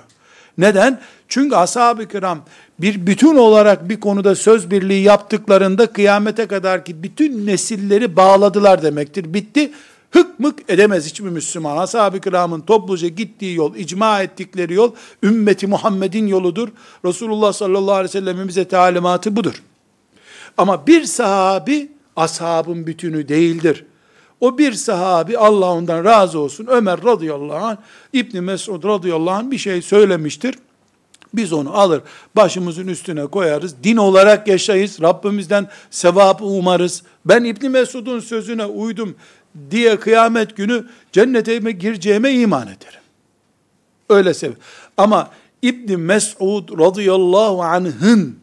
Neden? Çünkü ashab-ı kiram bir bütün olarak bir konuda söz birliği yaptıklarında kıyamete kadar ki bütün nesilleri bağladılar demektir. Bitti hıkmık edemez hiçbir Müslüman. Ashab-ı kiramın topluca gittiği yol, icma ettikleri yol, ümmeti Muhammed'in yoludur. Resulullah sallallahu aleyhi ve sellem'in bize talimatı budur. Ama bir sahabi, ashabın bütünü değildir. O bir sahabi, Allah ondan razı olsun, Ömer radıyallahu anh, İbni Mesud radıyallahu anh bir şey söylemiştir. Biz onu alır, başımızın üstüne koyarız, din olarak yaşayız, Rabbimizden sevabı umarız. Ben İbni Mesud'un sözüne uydum, diye kıyamet günü cennete gireceğime iman ederim. Öyle sev. Ama İbn Mes'ud radıyallahu anh'ın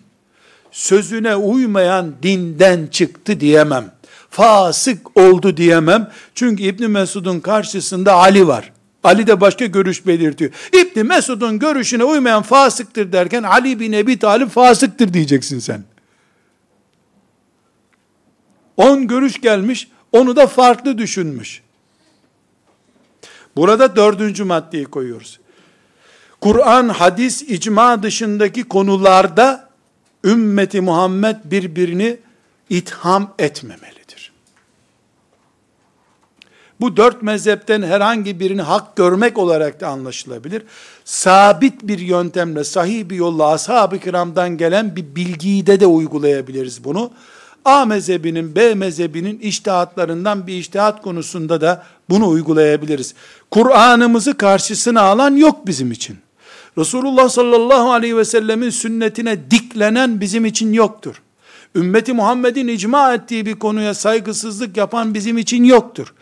sözüne uymayan dinden çıktı diyemem. Fasık oldu diyemem. Çünkü İbn Mesud'un karşısında Ali var. Ali de başka görüş belirtiyor. İbn Mesud'un görüşüne uymayan fasıktır derken Ali bin Ebi Talib fasıktır diyeceksin sen. On görüş gelmiş, onu da farklı düşünmüş. Burada dördüncü maddeyi koyuyoruz. Kur'an, hadis, icma dışındaki konularda ümmeti Muhammed birbirini itham etmemelidir. Bu dört mezhepten herhangi birini hak görmek olarak da anlaşılabilir. Sabit bir yöntemle, sahih bir yolla ashab-ı kiramdan gelen bir bilgiyi de de uygulayabiliriz bunu. A mezhebinin, B mezhebinin iştihatlarından bir iştihat konusunda da bunu uygulayabiliriz. Kur'an'ımızı karşısına alan yok bizim için. Resulullah sallallahu aleyhi ve sellemin sünnetine diklenen bizim için yoktur. Ümmeti Muhammed'in icma ettiği bir konuya saygısızlık yapan bizim için yoktur.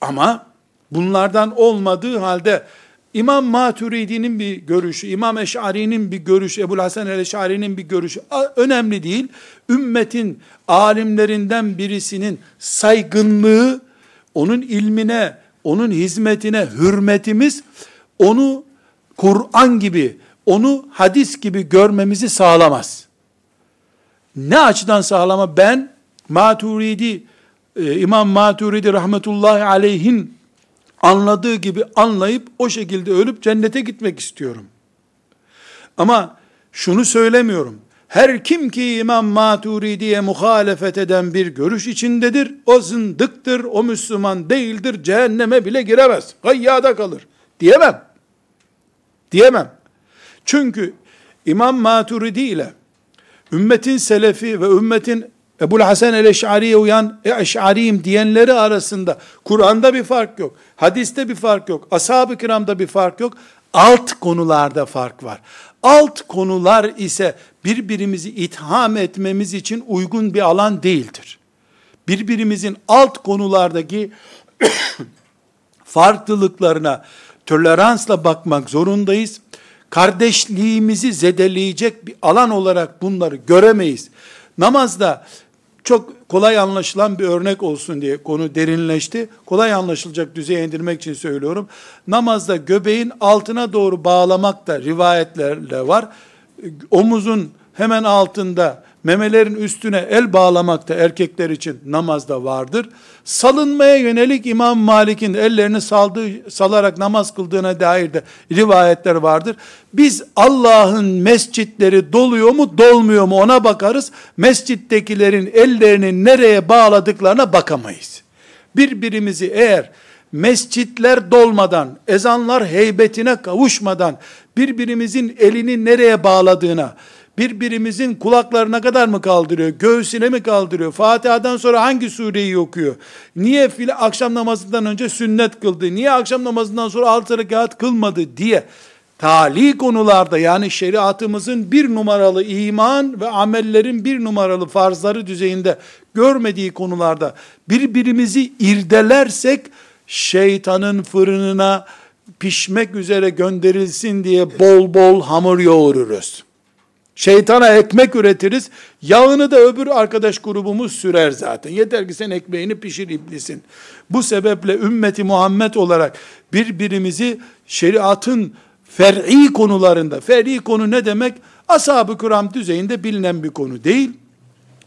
Ama bunlardan olmadığı halde İmam Maturidi'nin bir görüşü, İmam Eş'ari'nin bir görüşü, Ebu Hasan el-Eş'ari'nin bir görüşü önemli değil. Ümmetin alimlerinden birisinin saygınlığı, onun ilmine, onun hizmetine hürmetimiz, onu Kur'an gibi, onu hadis gibi görmemizi sağlamaz. Ne açıdan sağlama? Ben Maturidi, e, İmam Maturidi rahmetullahi aleyhin anladığı gibi anlayıp o şekilde ölüp cennete gitmek istiyorum. Ama şunu söylemiyorum. Her kim ki İmam Maturidi'ye muhalefet eden bir görüş içindedir, o zındıktır, o Müslüman değildir, cehenneme bile giremez, gayyada kalır. Diyemem. Diyemem. Çünkü İmam Maturidi ile ümmetin selefi ve ümmetin Ebu'l Hasan el-Eş'ari'ye uyan Eş'ariyim diyenleri arasında Kur'an'da bir fark yok. Hadiste bir fark yok. Ashab-ı kiramda bir fark yok. Alt konularda fark var. Alt konular ise birbirimizi itham etmemiz için uygun bir alan değildir. Birbirimizin alt konulardaki farklılıklarına toleransla bakmak zorundayız. Kardeşliğimizi zedeleyecek bir alan olarak bunları göremeyiz. Namazda çok kolay anlaşılan bir örnek olsun diye konu derinleşti. Kolay anlaşılacak düzeye indirmek için söylüyorum. Namazda göbeğin altına doğru bağlamak da rivayetlerle var. Omuzun hemen altında memelerin üstüne el bağlamakta erkekler için namazda vardır. Salınmaya yönelik İmam Malik'in ellerini saldığı, salarak namaz kıldığına dair de rivayetler vardır. Biz Allah'ın mescitleri doluyor mu dolmuyor mu ona bakarız. Mescittekilerin ellerini nereye bağladıklarına bakamayız. Birbirimizi eğer mescitler dolmadan, ezanlar heybetine kavuşmadan birbirimizin elini nereye bağladığına, birbirimizin kulaklarına kadar mı kaldırıyor, göğsüne mi kaldırıyor, Fatiha'dan sonra hangi sureyi okuyor, niye file, akşam namazından önce sünnet kıldı, niye akşam namazından sonra altı rekat kılmadı diye, tali konularda yani şeriatımızın bir numaralı iman ve amellerin bir numaralı farzları düzeyinde görmediği konularda birbirimizi irdelersek şeytanın fırınına pişmek üzere gönderilsin diye bol bol hamur yoğururuz. Şeytana ekmek üretiriz. Yağını da öbür arkadaş grubumuz sürer zaten. Yeter ki sen ekmeğini pişir iblisin. Bu sebeple ümmeti Muhammed olarak birbirimizi şeriatın fer'i konularında, fer'i konu ne demek? Ashab-ı kiram düzeyinde bilinen bir konu değil.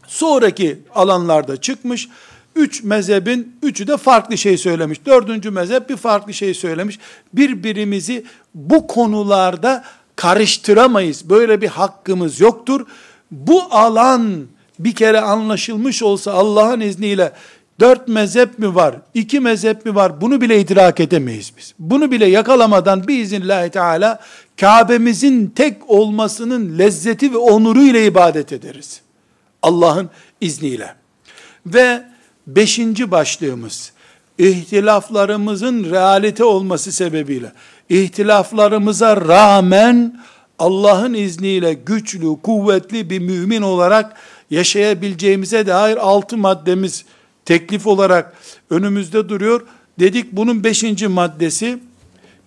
Sonraki alanlarda çıkmış. Üç mezhebin üçü de farklı şey söylemiş. Dördüncü mezhep bir farklı şey söylemiş. Birbirimizi bu konularda karıştıramayız. Böyle bir hakkımız yoktur. Bu alan bir kere anlaşılmış olsa Allah'ın izniyle dört mezhep mi var, iki mezhep mi var bunu bile idrak edemeyiz biz. Bunu bile yakalamadan biiznillahü teala Kabe'mizin tek olmasının lezzeti ve onuru ile ibadet ederiz. Allah'ın izniyle. Ve beşinci başlığımız, ihtilaflarımızın realite olması sebebiyle, ihtilaflarımıza rağmen Allah'ın izniyle güçlü, kuvvetli bir mümin olarak yaşayabileceğimize dair altı maddemiz teklif olarak önümüzde duruyor. Dedik bunun beşinci maddesi,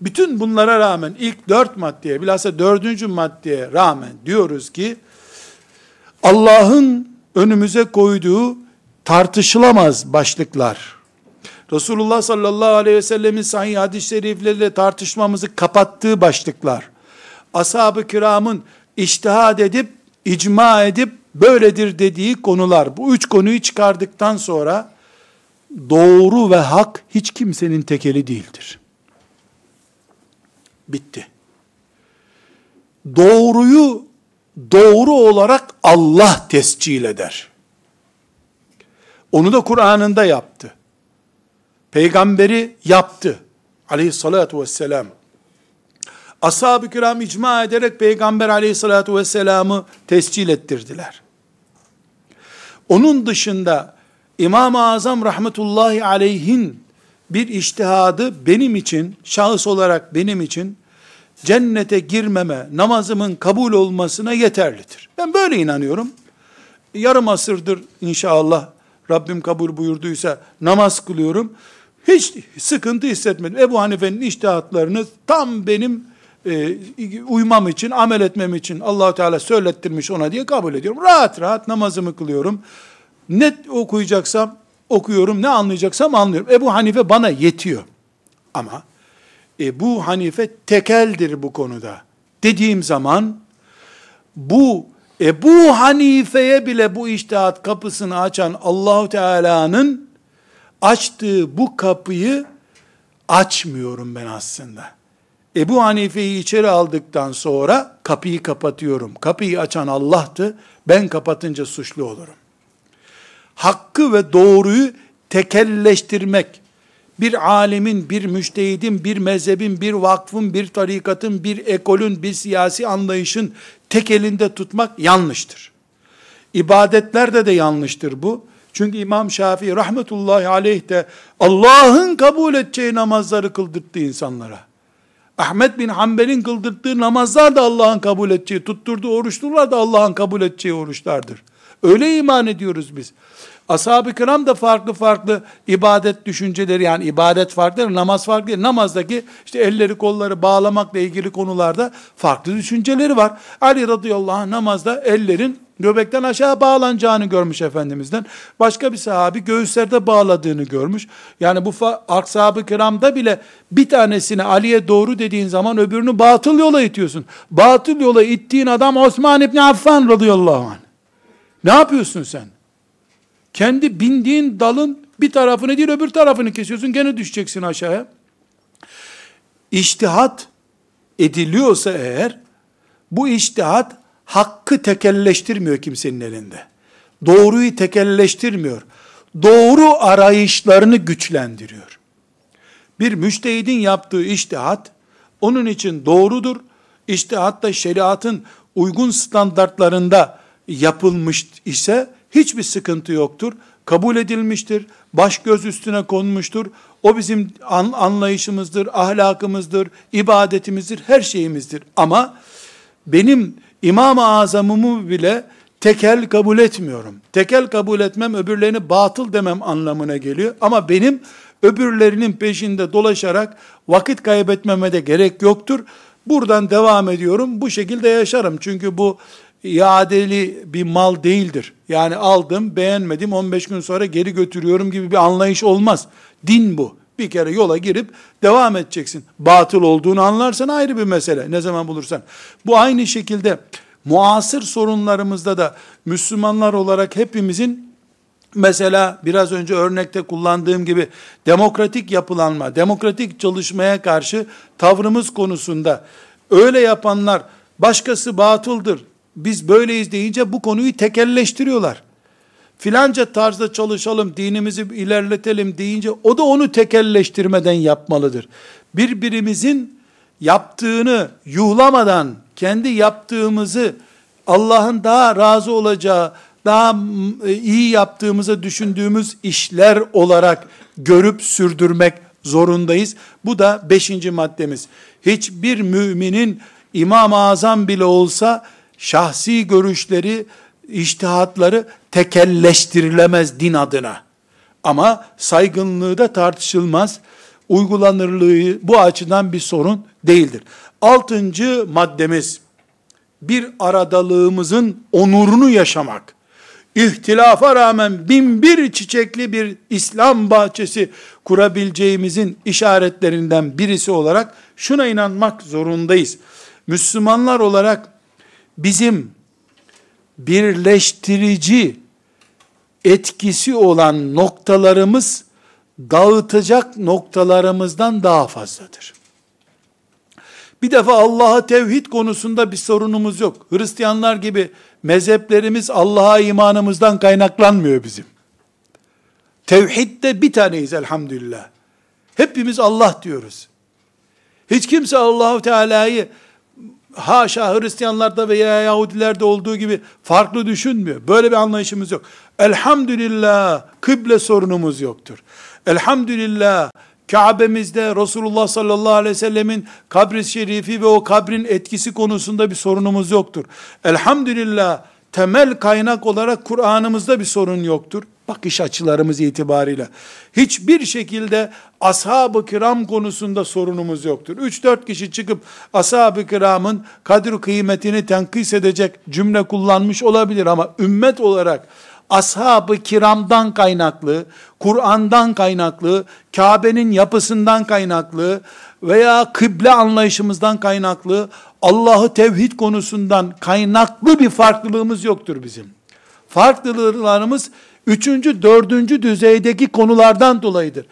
bütün bunlara rağmen ilk dört maddeye, bilhassa dördüncü maddeye rağmen diyoruz ki, Allah'ın önümüze koyduğu tartışılamaz başlıklar, Resulullah sallallahu aleyhi ve sellemin sahih hadis-i şerifleriyle tartışmamızı kapattığı başlıklar, ashab-ı kiramın iştihad edip, icma edip, böyledir dediği konular, bu üç konuyu çıkardıktan sonra, doğru ve hak hiç kimsenin tekeli değildir. Bitti. Doğruyu doğru olarak Allah tescil eder. Onu da Kur'an'ında yaptı. Peygamberi yaptı. Aleyhissalatu vesselam. Ashab-ı kiram icma ederek Peygamber aleyhissalatu vesselamı tescil ettirdiler. Onun dışında İmam-ı Azam rahmetullahi aleyhin bir iştihadı benim için, şahıs olarak benim için cennete girmeme, namazımın kabul olmasına yeterlidir. Ben böyle inanıyorum. Yarım asırdır inşallah Rabbim kabul buyurduysa namaz kılıyorum. Hiç sıkıntı hissetmedim. Ebu Hanife'nin iştihatlarını tam benim e, uymam için, amel etmem için allah Teala söylettirmiş ona diye kabul ediyorum. Rahat rahat namazımı kılıyorum. Ne okuyacaksam okuyorum, ne anlayacaksam anlıyorum. Ebu Hanife bana yetiyor. Ama Ebu Hanife tekeldir bu konuda. Dediğim zaman bu Ebu Hanife'ye bile bu iştihat kapısını açan Allahu Teala'nın açtığı bu kapıyı açmıyorum ben aslında. Ebu Hanife'yi içeri aldıktan sonra kapıyı kapatıyorum. Kapıyı açan Allah'tı. Ben kapatınca suçlu olurum. Hakkı ve doğruyu tekelleştirmek, bir alemin, bir müştehidin, bir mezhebin, bir vakfın, bir tarikatın, bir ekolün, bir siyasi anlayışın tek elinde tutmak yanlıştır. İbadetlerde de yanlıştır bu. Çünkü İmam Şafii rahmetullahi aleyh de Allah'ın kabul edeceği namazları kıldırttı insanlara. Ahmet bin Hanbel'in kıldırttığı namazlar da Allah'ın kabul edeceği, tutturduğu oruçlar da Allah'ın kabul edeceği oruçlardır. Öyle iman ediyoruz biz. Ashab-ı kiram da farklı farklı ibadet düşünceleri yani ibadet farklı, namaz farklı. Namazdaki işte elleri kolları bağlamakla ilgili konularda farklı düşünceleri var. Ali radıyallahu anh namazda ellerin göbekten aşağı bağlanacağını görmüş Efendimiz'den. Başka bir sahabi göğüslerde bağladığını görmüş. Yani bu ashab-ı kiramda bile bir tanesini Ali'ye doğru dediğin zaman öbürünü batıl yola itiyorsun. Batıl yola ittiğin adam Osman İbni Affan radıyallahu anh. Ne yapıyorsun sen? Kendi bindiğin dalın bir tarafını değil öbür tarafını kesiyorsun gene düşeceksin aşağıya. İçtihat ediliyorsa eğer bu içtihat hakkı tekelleştirmiyor kimsenin elinde. Doğruyu tekelleştirmiyor. Doğru arayışlarını güçlendiriyor. Bir müştehidin yaptığı iştihat onun için doğrudur. İştihat da şeriatın uygun standartlarında yapılmış ise hiçbir sıkıntı yoktur. Kabul edilmiştir. Baş göz üstüne konmuştur. O bizim anlayışımızdır, ahlakımızdır, ibadetimizdir, her şeyimizdir. Ama benim İmam-ı Azam'ımı bile tekel kabul etmiyorum. Tekel kabul etmem öbürlerini batıl demem anlamına geliyor. Ama benim öbürlerinin peşinde dolaşarak vakit kaybetmeme de gerek yoktur. Buradan devam ediyorum. Bu şekilde yaşarım. Çünkü bu iadeli bir mal değildir. Yani aldım, beğenmedim, 15 gün sonra geri götürüyorum gibi bir anlayış olmaz. Din bu. Bir kere yola girip devam edeceksin. Batıl olduğunu anlarsan ayrı bir mesele. Ne zaman bulursan. Bu aynı şekilde muasır sorunlarımızda da Müslümanlar olarak hepimizin mesela biraz önce örnekte kullandığım gibi demokratik yapılanma, demokratik çalışmaya karşı tavrımız konusunda öyle yapanlar başkası batıldır, biz böyleyiz deyince bu konuyu tekelleştiriyorlar. Filanca tarzda çalışalım, dinimizi ilerletelim deyince o da onu tekelleştirmeden yapmalıdır. Birbirimizin yaptığını yuhlamadan kendi yaptığımızı Allah'ın daha razı olacağı, daha e, iyi yaptığımızı düşündüğümüz işler olarak görüp sürdürmek zorundayız. Bu da beşinci maddemiz. Hiçbir müminin İmam-ı Azam bile olsa şahsi görüşleri, iştihatları tekelleştirilemez din adına. Ama saygınlığı da tartışılmaz. Uygulanırlığı bu açıdan bir sorun değildir. Altıncı maddemiz, bir aradalığımızın onurunu yaşamak. İhtilafa rağmen bin bir çiçekli bir İslam bahçesi kurabileceğimizin işaretlerinden birisi olarak şuna inanmak zorundayız. Müslümanlar olarak bizim birleştirici etkisi olan noktalarımız dağıtacak noktalarımızdan daha fazladır. Bir defa Allah'a tevhid konusunda bir sorunumuz yok. Hristiyanlar gibi mezheplerimiz Allah'a imanımızdan kaynaklanmıyor bizim. Tevhidde bir taneyiz elhamdülillah. Hepimiz Allah diyoruz. Hiç kimse Allahu Teala'yı haşa Hristiyanlarda veya Yahudilerde olduğu gibi farklı düşünmüyor. Böyle bir anlayışımız yok. Elhamdülillah kıble sorunumuz yoktur. Elhamdülillah Kabe'mizde Resulullah sallallahu aleyhi ve sellemin kabri şerifi ve o kabrin etkisi konusunda bir sorunumuz yoktur. Elhamdülillah temel kaynak olarak Kur'an'ımızda bir sorun yoktur. Bakış açılarımız itibariyle. Hiçbir şekilde ashab-ı kiram konusunda sorunumuz yoktur. 3-4 kişi çıkıp ashab-ı kiramın kadir kıymetini tenkis edecek cümle kullanmış olabilir ama ümmet olarak ashab-ı kiramdan kaynaklı, Kur'an'dan kaynaklı, Kabe'nin yapısından kaynaklı veya kıble anlayışımızdan kaynaklı, Allah'ı tevhid konusundan kaynaklı bir farklılığımız yoktur bizim. Farklılıklarımız üçüncü, dördüncü düzeydeki konulardan dolayıdır.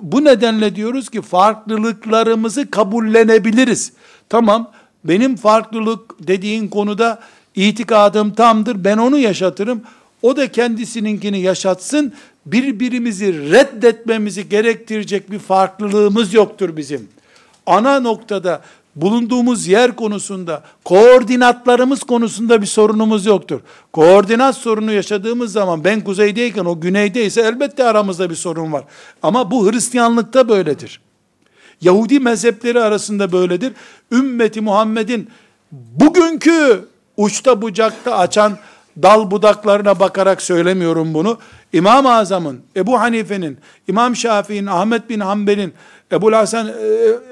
Bu nedenle diyoruz ki farklılıklarımızı kabullenebiliriz. Tamam, benim farklılık dediğin konuda itikadım tamdır, ben onu yaşatırım. O da kendisininkini yaşatsın. Birbirimizi reddetmemizi gerektirecek bir farklılığımız yoktur bizim. Ana noktada bulunduğumuz yer konusunda, koordinatlarımız konusunda bir sorunumuz yoktur. Koordinat sorunu yaşadığımız zaman ben kuzeydeyken o güneydeyse elbette aramızda bir sorun var. Ama bu Hristiyanlıkta böyledir. Yahudi mezhepleri arasında böyledir. Ümmeti Muhammed'in bugünkü uçta bucakta açan dal budaklarına bakarak söylemiyorum bunu. İmam-ı Azam'ın, Ebu Hanife'nin, İmam Şafii'nin, Ahmet bin Hanbel'in, Ebu Hasan e,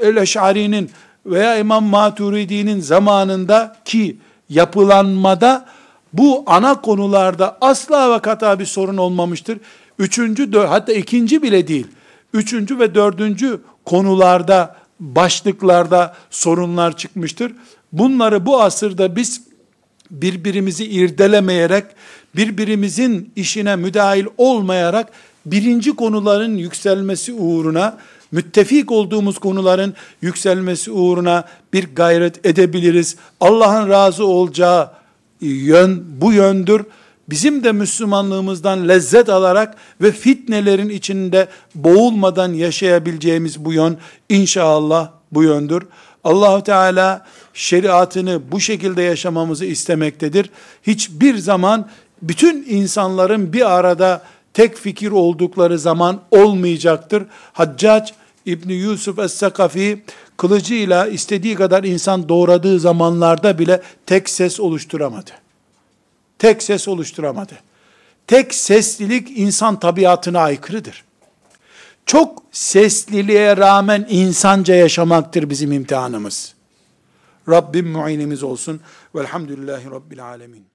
el-Eş'ari'nin veya İmam Maturidi'nin zamanında ki yapılanmada bu ana konularda asla ve kata bir sorun olmamıştır. Üçüncü, hatta ikinci bile değil. Üçüncü ve dördüncü konularda, başlıklarda sorunlar çıkmıştır. Bunları bu asırda biz birbirimizi irdelemeyerek, birbirimizin işine müdahil olmayarak birinci konuların yükselmesi uğruna, müttefik olduğumuz konuların yükselmesi uğruna bir gayret edebiliriz. Allah'ın razı olacağı yön bu yöndür. Bizim de Müslümanlığımızdan lezzet alarak ve fitnelerin içinde boğulmadan yaşayabileceğimiz bu yön inşallah bu yöndür. Allahu Teala şeriatını bu şekilde yaşamamızı istemektedir. Hiçbir zaman bütün insanların bir arada tek fikir oldukları zaman olmayacaktır. Haccac İbni Yusuf Es-Sakafi kılıcıyla istediği kadar insan doğradığı zamanlarda bile tek ses oluşturamadı. Tek ses oluşturamadı. Tek seslilik insan tabiatına aykırıdır. Çok sesliliğe rağmen insanca yaşamaktır bizim imtihanımız. Rabbim muinimiz olsun. Velhamdülillahi Rabbil alemin.